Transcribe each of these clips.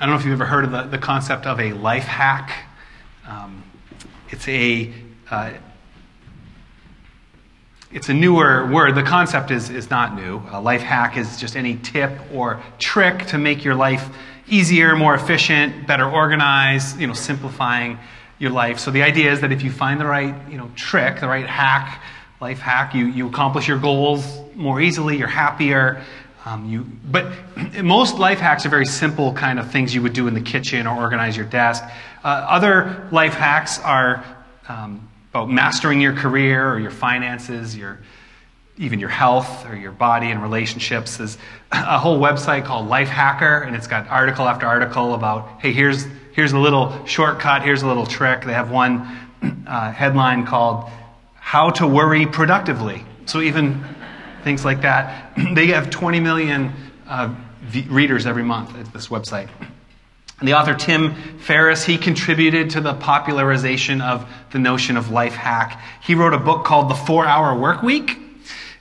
I don't know if you've ever heard of the, the concept of a life hack. Um, it's a uh, it's a newer word. The concept is, is not new. A life hack is just any tip or trick to make your life easier, more efficient, better organized, you know, simplifying your life. So the idea is that if you find the right, you know, trick, the right hack, life hack, you, you accomplish your goals more easily, you're happier. Um, you, but most life hacks are very simple kind of things you would do in the kitchen or organize your desk. Uh, other life hacks are um, about mastering your career or your finances, your even your health or your body and relationships. There's a whole website called Life Hacker, and it's got article after article about, hey, here's here's a little shortcut, here's a little trick. They have one uh, headline called "How to Worry Productively." So even things like that, they have 20 million uh, readers every month at this website. And the author Tim Ferriss, he contributed to the popularization of the notion of life hack. He wrote a book called The Four Hour Work Week.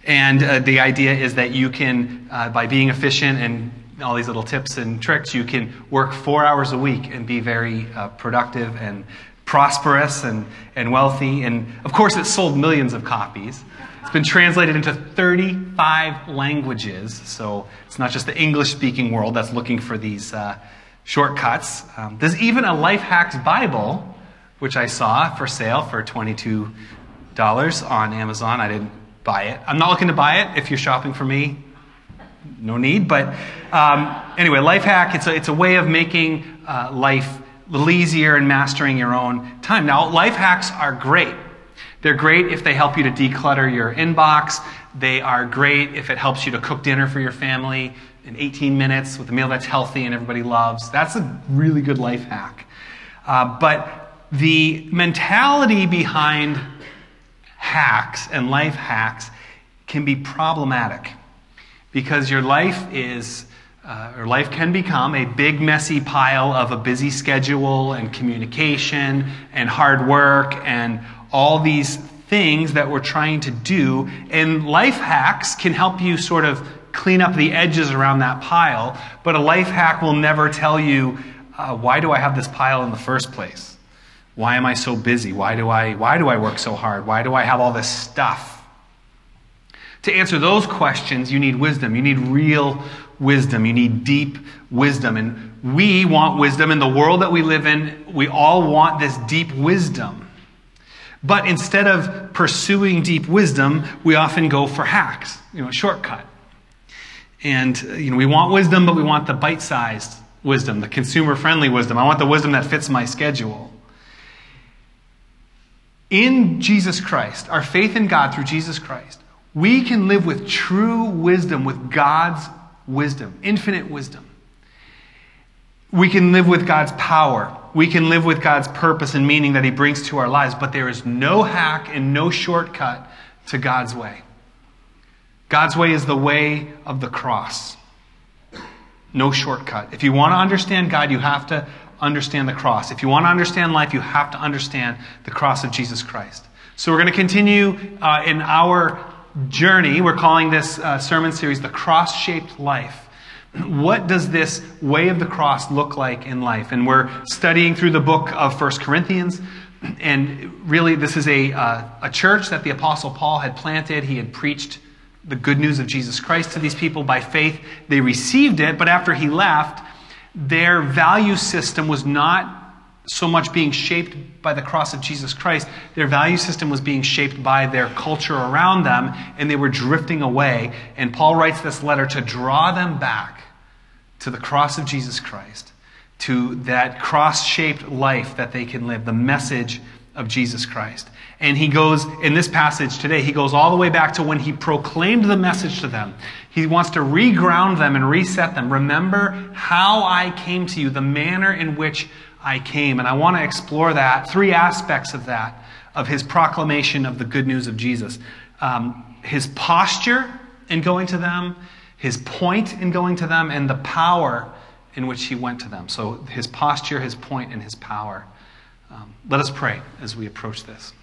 And uh, the idea is that you can, uh, by being efficient and all these little tips and tricks, you can work four hours a week and be very uh, productive and prosperous and, and wealthy. And of course, it sold millions of copies. It's been translated into 35 languages. So it's not just the English speaking world that's looking for these uh, shortcuts. Um, there's even a Life Hacks Bible, which I saw for sale for $22 on Amazon. I didn't buy it. I'm not looking to buy it. If you're shopping for me, no need. But um, anyway, Life Hack, it's a, it's a way of making uh, life a little easier and mastering your own time. Now, life hacks are great. They're great if they help you to declutter your inbox. They are great if it helps you to cook dinner for your family in 18 minutes with a meal that's healthy and everybody loves. That's a really good life hack. Uh, but the mentality behind hacks and life hacks can be problematic because your life is, uh, or life can become a big messy pile of a busy schedule and communication and hard work and all these things that we're trying to do. And life hacks can help you sort of clean up the edges around that pile, but a life hack will never tell you, uh, why do I have this pile in the first place? Why am I so busy? Why do I, why do I work so hard? Why do I have all this stuff? To answer those questions, you need wisdom. You need real wisdom. You need deep wisdom. And we want wisdom in the world that we live in. We all want this deep wisdom. But instead of pursuing deep wisdom, we often go for hacks, you know, a shortcut. And you know, we want wisdom, but we want the bite-sized wisdom, the consumer-friendly wisdom. I want the wisdom that fits my schedule. In Jesus Christ, our faith in God through Jesus Christ, we can live with true wisdom, with God's wisdom, infinite wisdom. We can live with God's power. We can live with God's purpose and meaning that He brings to our lives, but there is no hack and no shortcut to God's way. God's way is the way of the cross. No shortcut. If you want to understand God, you have to understand the cross. If you want to understand life, you have to understand the cross of Jesus Christ. So we're going to continue uh, in our journey. We're calling this uh, sermon series the cross shaped life. What does this way of the cross look like in life? And we're studying through the book of First Corinthians. And really, this is a, uh, a church that the Apostle Paul had planted. He had preached the good news of Jesus Christ to these people by faith. They received it, but after he left, their value system was not so much being shaped by the cross of Jesus Christ. Their value system was being shaped by their culture around them, and they were drifting away. And Paul writes this letter to draw them back to the cross of Jesus Christ, to that cross shaped life that they can live, the message of Jesus Christ. And he goes, in this passage today, he goes all the way back to when he proclaimed the message to them. He wants to reground them and reset them. Remember how I came to you, the manner in which I came. And I want to explore that, three aspects of that, of his proclamation of the good news of Jesus. Um, his posture in going to them, his point in going to them, and the power in which he went to them. So his posture, his point, and his power. Um, let us pray as we approach this.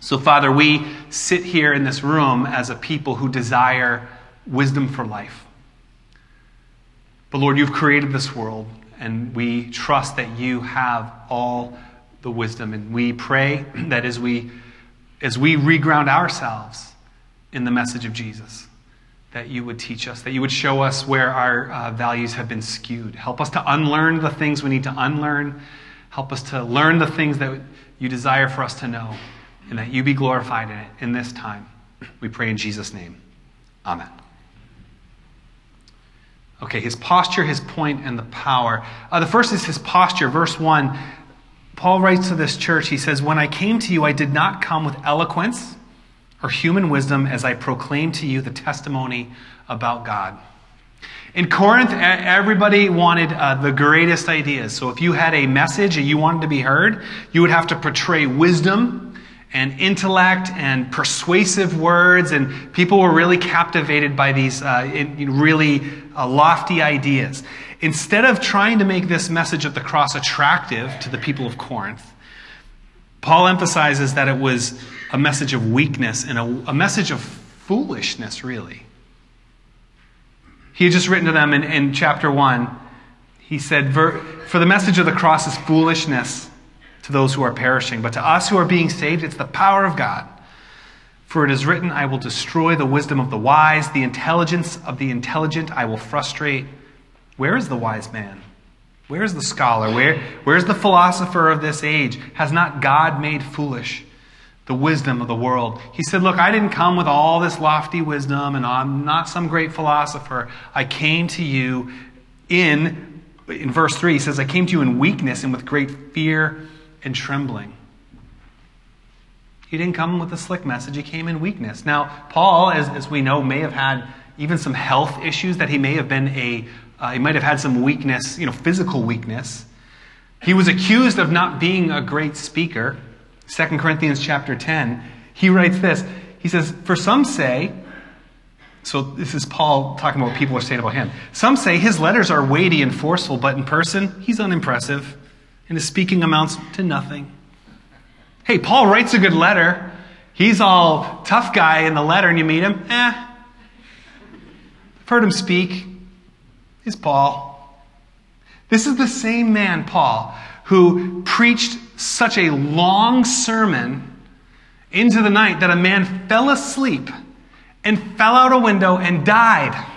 So, Father, we sit here in this room as a people who desire wisdom for life. But, Lord, you've created this world, And we trust that you have all the wisdom. And we pray that as we, as we reground ourselves in the message of Jesus, that you would teach us, that you would show us where our uh, values have been skewed. Help us to unlearn the things we need to unlearn. Help us to learn the things that you desire for us to know, and that you be glorified in it in this time. We pray in Jesus' name. Amen. Okay, his posture, his point, and the power. Uh, the first is his posture. Verse 1, Paul writes to this church, he says, When I came to you, I did not come with eloquence or human wisdom as I proclaim to you the testimony about God. In Corinth, everybody wanted uh, the greatest ideas. So if you had a message and you wanted to be heard, you would have to portray wisdom and intellect and persuasive words, and people were really captivated by these uh, really uh, lofty ideas. Instead of trying to make this message of the cross attractive to the people of Corinth, Paul emphasizes that it was a message of weakness and a, a message of foolishness, really. He had just written to them in, in chapter 1. He said, For the message of the cross is foolishness to those who are perishing, but to us who are being saved, it's the power of God. For it is written, I will destroy the wisdom of the wise, the intelligence of the intelligent I will frustrate. Where is the wise man? Where is the scholar? Where, where is the philosopher of this age? Has not God made foolish the wisdom of the world. He said, Look, I didn't come with all this lofty wisdom and I'm not some great philosopher. I came to you in, in verse 3, he says, I came to you in weakness and with great fear and trembling. He didn't come with a slick message, he came in weakness. Now, Paul, as, as we know, may have had even some health issues that he may have been a, uh, he might have had some weakness, you know, physical weakness. He was accused of not being a great speaker. 2 Corinthians chapter 10, he writes this. He says, For some say, so this is Paul talking about what people are saying about him. Some say his letters are weighty and forceful, but in person, he's unimpressive, and his speaking amounts to nothing. Hey, Paul writes a good letter. He's all tough guy in the letter, and you meet him. Eh. I've heard him speak. He's Paul. This is the same man, Paul, who preached such a long sermon into the night that a man fell asleep and fell out a window and died.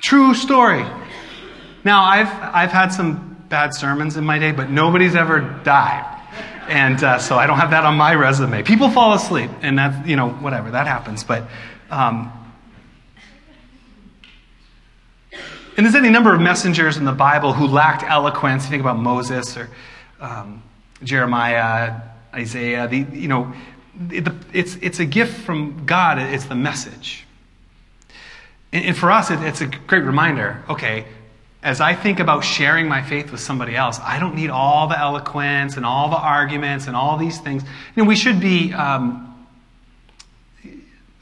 True story. Now, I've, I've had some bad sermons in my day, but nobody's ever died. And uh, so I don't have that on my resume. People fall asleep, and that's, you know, whatever, that happens. But um, And there's any number of messengers in the Bible who lacked eloquence. You think about Moses or um, Jeremiah, Isaiah. The, you know, it, it's, it's a gift from God. It's the message. And, and for us, it, it's a great reminder. Okay, as I think about sharing my faith with somebody else, I don't need all the eloquence and all the arguments and all these things. You know, we should be um,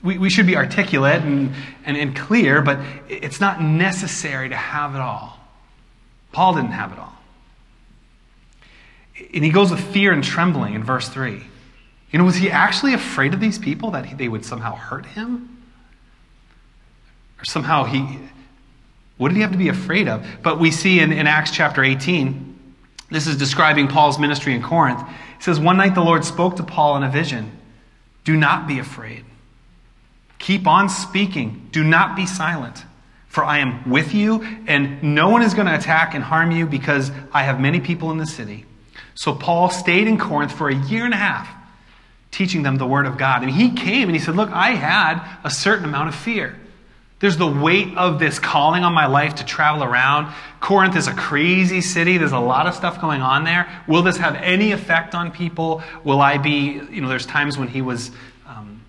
we, we should be articulate and, and, and clear, but it's not necessary to have it all. Paul didn't have it all. And he goes with fear and trembling in verse 3. You know, was he actually afraid of these people that he, they would somehow hurt him? Or somehow he. What did he have to be afraid of? But we see in, in Acts chapter 18, this is describing Paul's ministry in Corinth. He says, One night the Lord spoke to Paul in a vision Do not be afraid. Keep on speaking. Do not be silent. For I am with you, and no one is going to attack and harm you because I have many people in the city. So Paul stayed in Corinth for a year and a half, teaching them the word of God. And he came and he said, Look, I had a certain amount of fear. There's the weight of this calling on my life to travel around. Corinth is a crazy city. There's a lot of stuff going on there. Will this have any effect on people? Will I be, you know, there's times when he was um,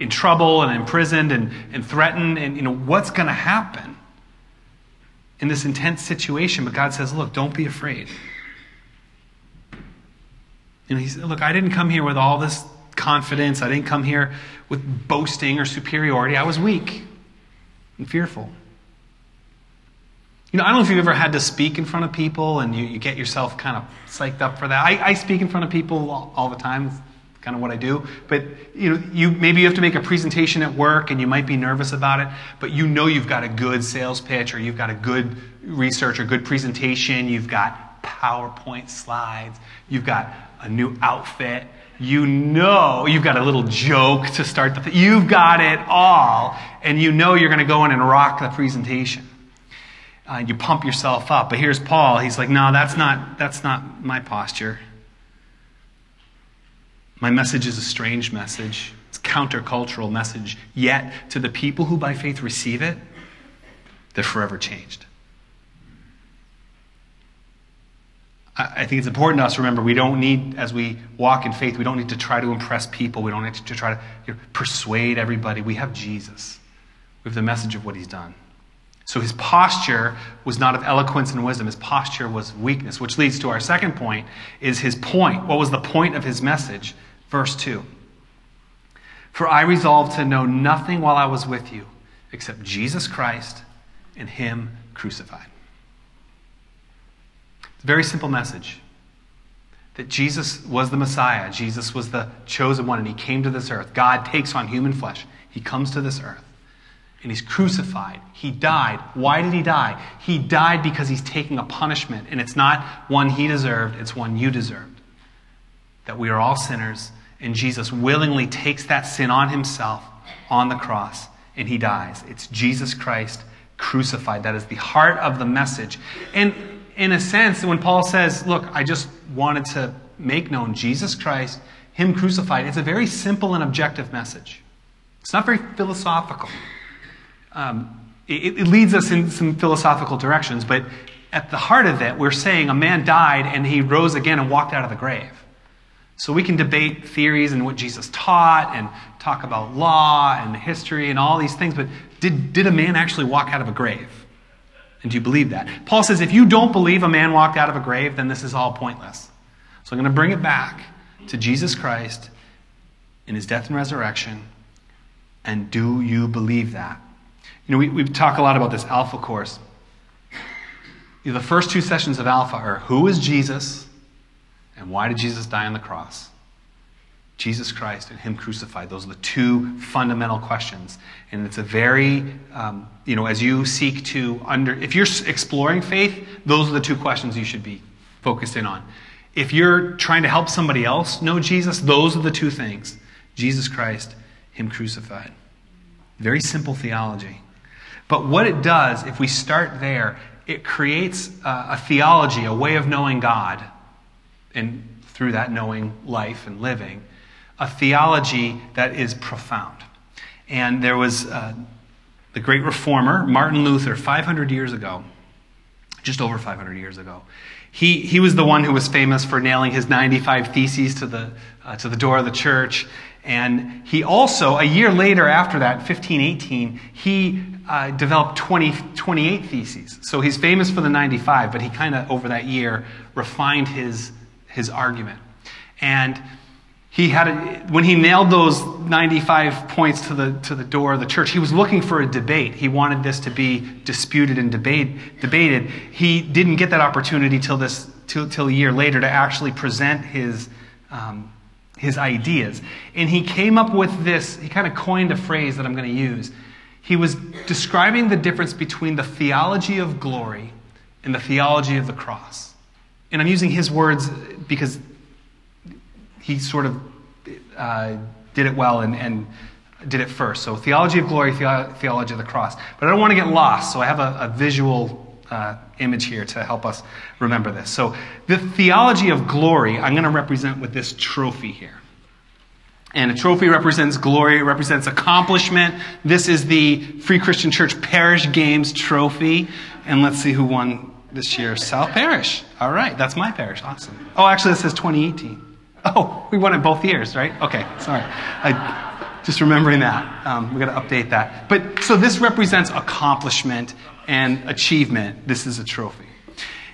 in trouble and imprisoned and, and threatened and you know what's going to happen in this intense situation? But god says look don't be afraid. Know he said look i didn't come here with all this confidence. I didn't come here with boasting or superiority. I was weak and fearful. You know, I don't know if you've ever had to speak in front of people and you, you get yourself kind of psyched up for that. I, I speak in front of people all, all the time kind of what I do. But you know, you maybe you have to make a presentation at work and you might be nervous about it, but you know you've got a good sales pitch or you've got a good research or good presentation, you've got PowerPoint slides, you've got a new outfit, you know you've got a little joke to start the th- you've got it all and you know you're going to go in and rock the presentation. Uh, you pump yourself up. But here's Paul. He's like, "No, that's not that's not my posture." My message is a strange message. It's a countercultural message. Yet, to the people who by faith receive it, they're forever changed. I think it's important to us to remember we don't need, as we walk in faith, we don't need to try to impress people. We don't need to try to you know, persuade everybody. We have Jesus. We have the message of what he's done. So his posture was not of eloquence and wisdom. His posture was weakness, which leads to our second point is his point. What was the point of his message? Verse 2. For I resolved to know nothing while I was with you except Jesus Christ and him crucified. It's a very simple message that Jesus was the Messiah. Jesus was the chosen one, and he came to this earth. God takes on human flesh. He comes to this earth, and he's crucified. He died. Why did he die? He died because he's taking a punishment, and it's not one he deserved, it's one you deserved. That we are all sinners, and Jesus willingly takes that sin on himself on the cross, and he dies. It's Jesus Christ crucified. That is the heart of the message. And in a sense, when Paul says, Look, I just wanted to make known Jesus Christ, Him crucified, it's a very simple and objective message. It's not very philosophical. Um, it, it leads us in some philosophical directions, but at the heart of it, we're saying a man died and he rose again and walked out of the grave. So we can debate theories and what Jesus taught and talk about law and history and all these things, but did, did a man actually walk out of a grave? And do you believe that? Paul says if you don't believe a man walked out of a grave, then this is all pointless. So I'm going to bring it back to Jesus Christ in his death and resurrection. And do you believe that? You know, we, we talk a lot about this Alpha course. The first two sessions of Alpha are who is Jesus and why did Jesus die on the cross? Jesus Christ and Him crucified. Those are the two fundamental questions. And it's a very, um, you know, as you seek to under, if you're exploring faith, those are the two questions you should be focused in on. If you're trying to help somebody else know Jesus, those are the two things Jesus Christ, Him crucified. Very simple theology. But what it does, if we start there, it creates a, a theology, a way of knowing God, and through that knowing life and living a theology that is profound. And there was uh, the great reformer, Martin Luther, 500 years ago, just over 500 years ago. He, he was the one who was famous for nailing his 95 theses to the, uh, to the door of the church. And he also, a year later after that, 1518, he uh, developed 20, 28 theses. So he's famous for the 95, but he kind of, over that year, refined his, his argument. And he had a, when he nailed those 95 points to the, to the door of the church he was looking for a debate. He wanted this to be disputed and debate, debated. He didn't get that opportunity till this till, till a year later to actually present his um, his ideas. And he came up with this he kind of coined a phrase that i'm going to use. He was describing the difference between the theology of glory and the theology of the cross and i'm using his words because he sort of uh, did it well and, and, did it first. So, theology of glory, the- theology of the cross. But I don't want to get lost, so I have a, a visual uh, image here to help us remember this. So, the theology of glory, I'm going to represent with this trophy here. And a trophy represents glory, it represents accomplishment. This is the Free Christian Church Parish Games trophy. And let's see who won this year. South Parish. All right, that's my parish. Awesome. Oh, actually, this says 2018. Oh, we won it both years, right? Okay, sorry. I, just remembering that. Um, we got to update that. But so this represents accomplishment and achievement. This is a trophy.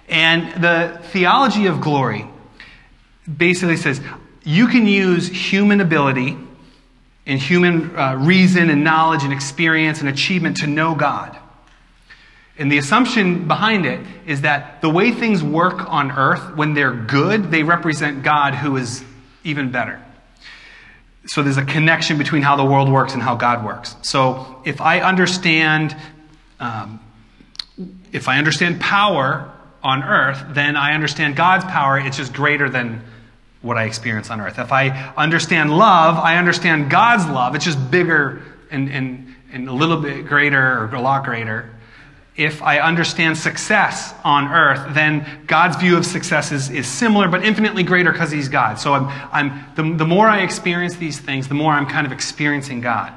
And the theology of glory basically says you can use human ability and human uh, reason and knowledge and experience and achievement to know God. And the assumption behind it is that the way things work on earth, when they're good, they represent God who is even better. so there's a connection between how the world works and how God works. So if I understand, um, if I understand power on earth, then I understand God's power. It's just greater than what I experience on earth. If I understand love, I understand God's love. It's just bigger and, and, and a little bit greater or a lot greater. If I understand success on earth, then God's view of success is, is similar but infinitely greater because He's God. So I'm, I'm, the, the more I experience these things, the more I'm kind of experiencing God.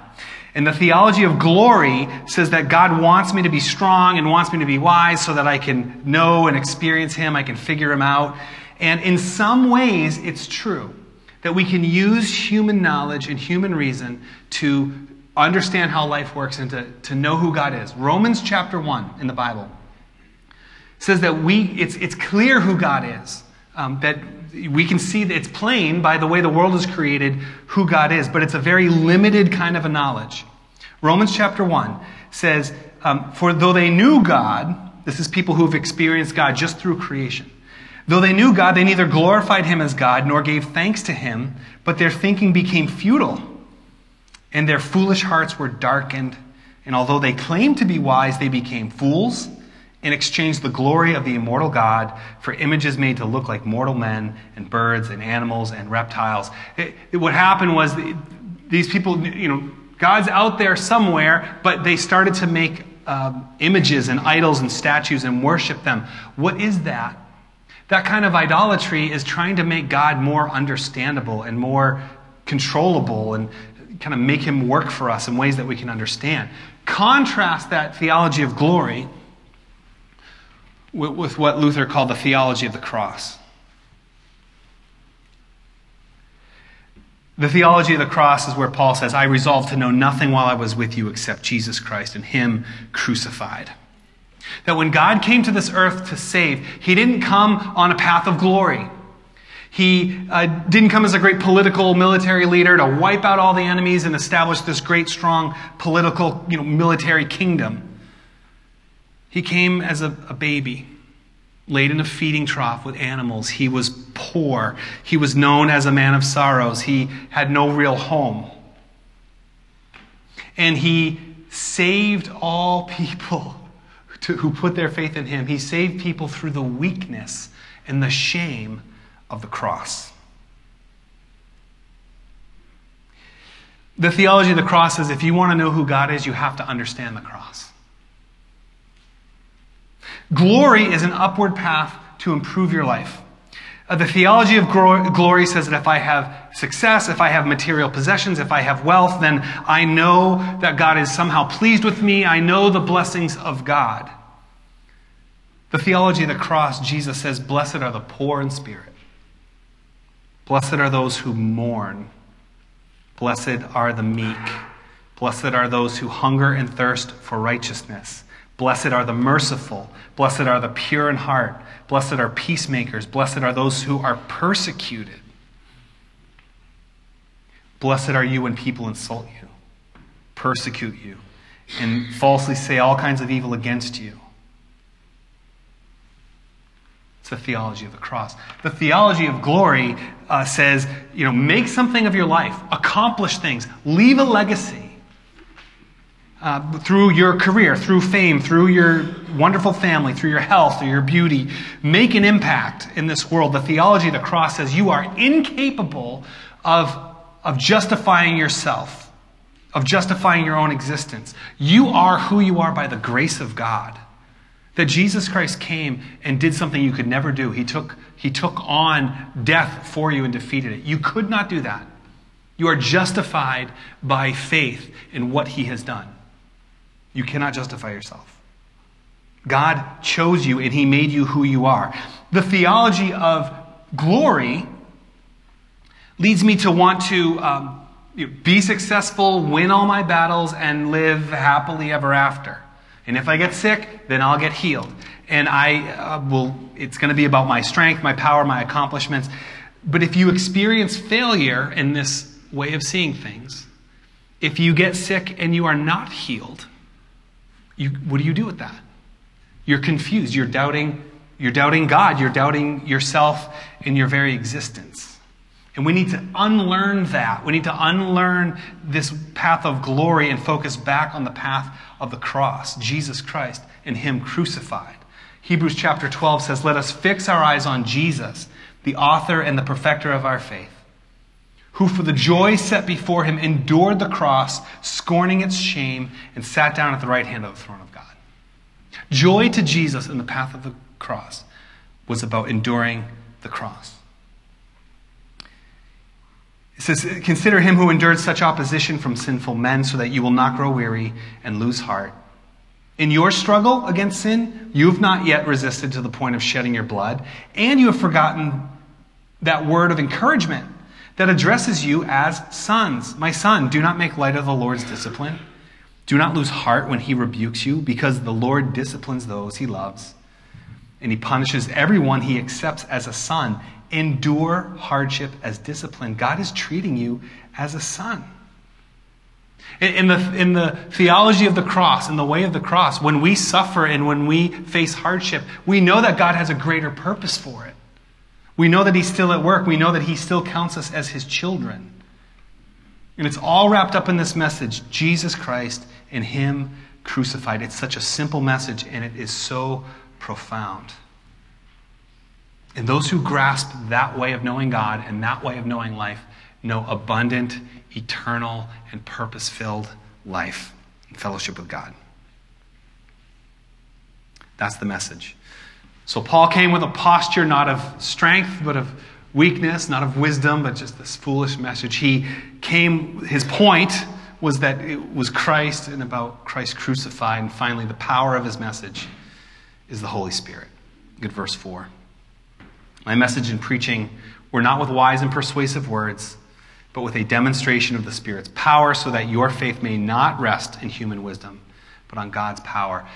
And the theology of glory says that God wants me to be strong and wants me to be wise so that I can know and experience Him, I can figure Him out. And in some ways, it's true that we can use human knowledge and human reason to understand how life works and to, to know who God is. Romans chapter 1 in the Bible says that we, it's, it's clear who God is. Um, that we can see that it's plain by the way the world is created who God is, but it's a very limited kind of a knowledge. Romans chapter 1 says, um, For though they knew God, this is people who've experienced God just through creation. Though they knew God, they neither glorified him as God nor gave thanks to him, but their thinking became futile, and their foolish hearts were darkened. And although they claimed to be wise, they became fools and exchanged the glory of the immortal God for images made to look like mortal men and birds and animals and reptiles. It, it, what happened was these people, you know, God's out there somewhere, but they started to make um, images and idols and statues and worship them. What is that? That kind of idolatry is trying to make God more understandable and more controllable and kind of make him work for us in ways that we can understand. Contrast that theology of glory with, with what Luther called the theology of the cross. The theology of the cross is where Paul says, I resolved to know nothing while I was with you except Jesus Christ and Him crucified. That when God came to this earth to save, He didn't come on a path of glory. He uh, didn't come as a great political military leader to wipe out all the enemies and establish this great, strong political, you know, military kingdom. He came as a, a baby, laid in a feeding trough with animals. He was poor. He was known as a man of sorrows. He had no real home. And he saved all people to, who put their faith in him. He saved people through the weakness and the shame of the cross. The theology of the cross is if you want to know who God is, you have to understand the cross. Glory is an upward path to improve your life. Uh, the theology of glory says that if I have success, if I have material possessions, if I have wealth, then I know that God is somehow pleased with me. I know the blessings of God. The theology of the cross, Jesus says, Blessed are the poor in spirit. Blessed are those who mourn. Blessed are the meek. Blessed are those who hunger and thirst for righteousness. Blessed are the merciful. Blessed are the pure in heart. Blessed are peacemakers. Blessed are those who are persecuted. Blessed are you when people insult you, persecute you, and falsely say all kinds of evil against you. It's the theology of the cross. The theology of glory uh, says, you know, make something of your life, accomplish things, leave a legacy uh, through your career, through fame, through your wonderful family, through your health, through your beauty, make an impact in this world. The theology of the cross says you are incapable of, of justifying yourself, of justifying your own existence. You are who you are by the grace of God. That Jesus Christ came and did something you could never do. He took, he took on death for you and defeated it. You could not do that. You are justified by faith in what he has done. You cannot justify yourself. God chose you and He made you who you are. The theology of glory leads me to want to um, be successful, win all my battles, and live happily ever after. And if I get sick, then I'll get healed. And I uh, will, it's going to be about my strength, my power, my accomplishments. But if you experience failure in this way of seeing things, if you get sick and you are not healed, you, what do you do with that? You're confused. You're doubting, you're doubting God. You're doubting yourself and your very existence. And we need to unlearn that. We need to unlearn this path of glory and focus back on the path of the cross, Jesus Christ and Him crucified. Hebrews chapter 12 says, Let us fix our eyes on Jesus, the author and the perfecter of our faith, who for the joy set before him endured the cross, scorning its shame, and sat down at the right hand of the throne of God. Joy to Jesus in the path of the cross was about enduring the cross. Says, Consider him who endured such opposition from sinful men so that you will not grow weary and lose heart. In your struggle against sin, you've not yet resisted to the point of shedding your blood, and you have forgotten that word of encouragement that addresses you as sons. My son, do not make light of the Lord's discipline. Do not lose heart when he rebukes you, because the Lord disciplines those he loves, and he punishes everyone he accepts as a son. Endure hardship as discipline. God is treating you as a son. In the, in the theology of the cross, in the way of the cross, when we suffer and when we face hardship, we know that God has a greater purpose for it. We know that He's still at work. We know that He still counts us as His children. And it's all wrapped up in this message Jesus Christ and Him crucified. It's such a simple message, and it is so profound. And those who grasp that way of knowing God and that way of knowing life know abundant, eternal, and purpose filled life and fellowship with God. That's the message. So Paul came with a posture not of strength, but of weakness, not of wisdom, but just this foolish message. He came, his point was that it was Christ and about Christ crucified. And finally, the power of his message is the Holy Spirit. Good verse 4. My message and preaching were not with wise and persuasive words but with a demonstration of the Spirit's power, so that your faith may not rest in human wisdom, but on God's power.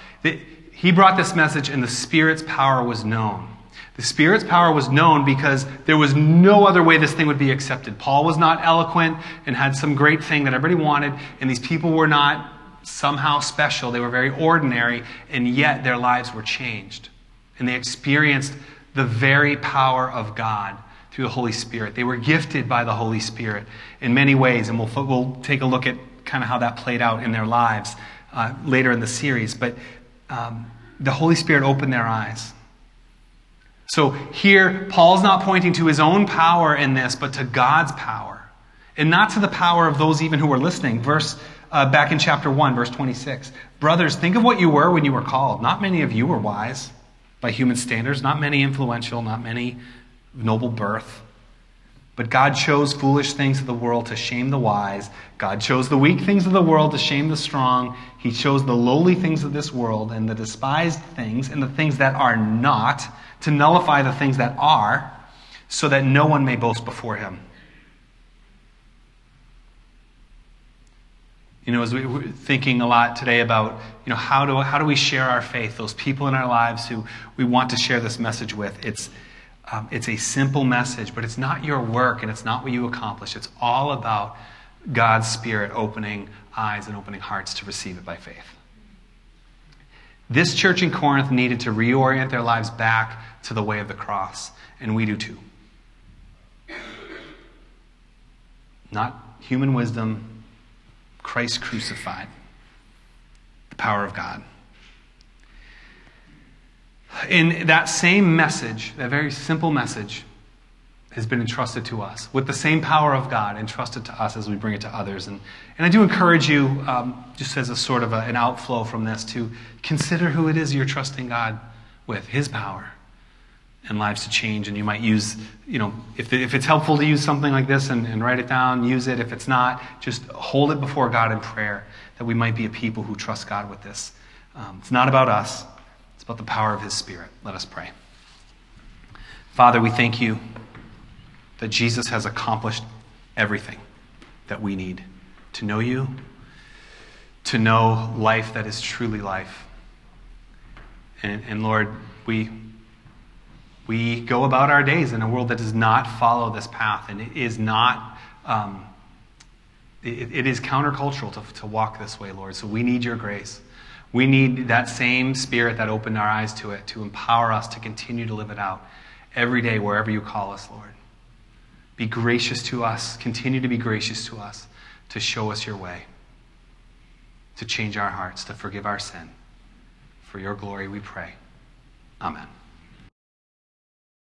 He brought this message, and the Spirit's power was known. The Spirit's power was known because there was no other way this thing would be accepted. Paul was not eloquent and had some great thing that everybody wanted, and these people were not somehow special. They were very ordinary, and yet their lives were changed. And they experienced the very power of God through the Holy Spirit. They were gifted by the Holy Spirit in many ways, and we'll, we'll take a look at kind of how that played out in their lives uh, later in the series. But um, the Holy Spirit opened their eyes. So here, Paul's not pointing to his own power in this, but to God's power. And not to the power of those even who were listening. Verse uh, back in chapter 1, verse 26. Brothers, think of what you were when you were called. Not many of you were wise by human standards, not many influential, not many noble birth. But God chose foolish things of the world to shame the wise. God chose the weak things of the world to shame the strong. He chose the lowly things of this world and the despised things and the things that are not to nullify the things that are, so that no one may boast before him. You know, as we were thinking a lot today about, you know, how do, how do we share our faith, those people in our lives who we want to share this message with, it's, um, it's a simple message, but it's not your work and it's not what you accomplish. It's all about God's Spirit opening eyes and opening hearts to receive it by faith. This church in Corinth needed to reorient their lives back to the way of the cross, and we do too. Not human wisdom, Christ crucified, the power of God in that same message, that very simple message, has been entrusted to us with the same power of God entrusted to us as we bring it to others. And, and I do encourage you, um, just as a sort of a, an outflow from this, to consider who it is you're trusting God with, His power, and lives to change. And you might use, you know, if, if it's helpful to use something like this and, and write it down, use it. If it's not, just hold it before God in prayer that we might be a people who trust God with this. Um, it's not about us. It's about the power of His Spirit. Let us pray. Father, we thank you that Jesus has accomplished everything that we need to know you, to know life that is truly life. And, and Lord, we, we go about our days in a world that does not follow this path, and it is not. Um, it, it is countercultural to, to walk this way, Lord. So we need your grace. We need that same spirit that opened our eyes to it to empower us to continue to live it out every day, wherever you call us, Lord. Be gracious to us. Continue to be gracious to us, to show us your way, to change our hearts, to forgive our sin. For your glory, we pray. Amen.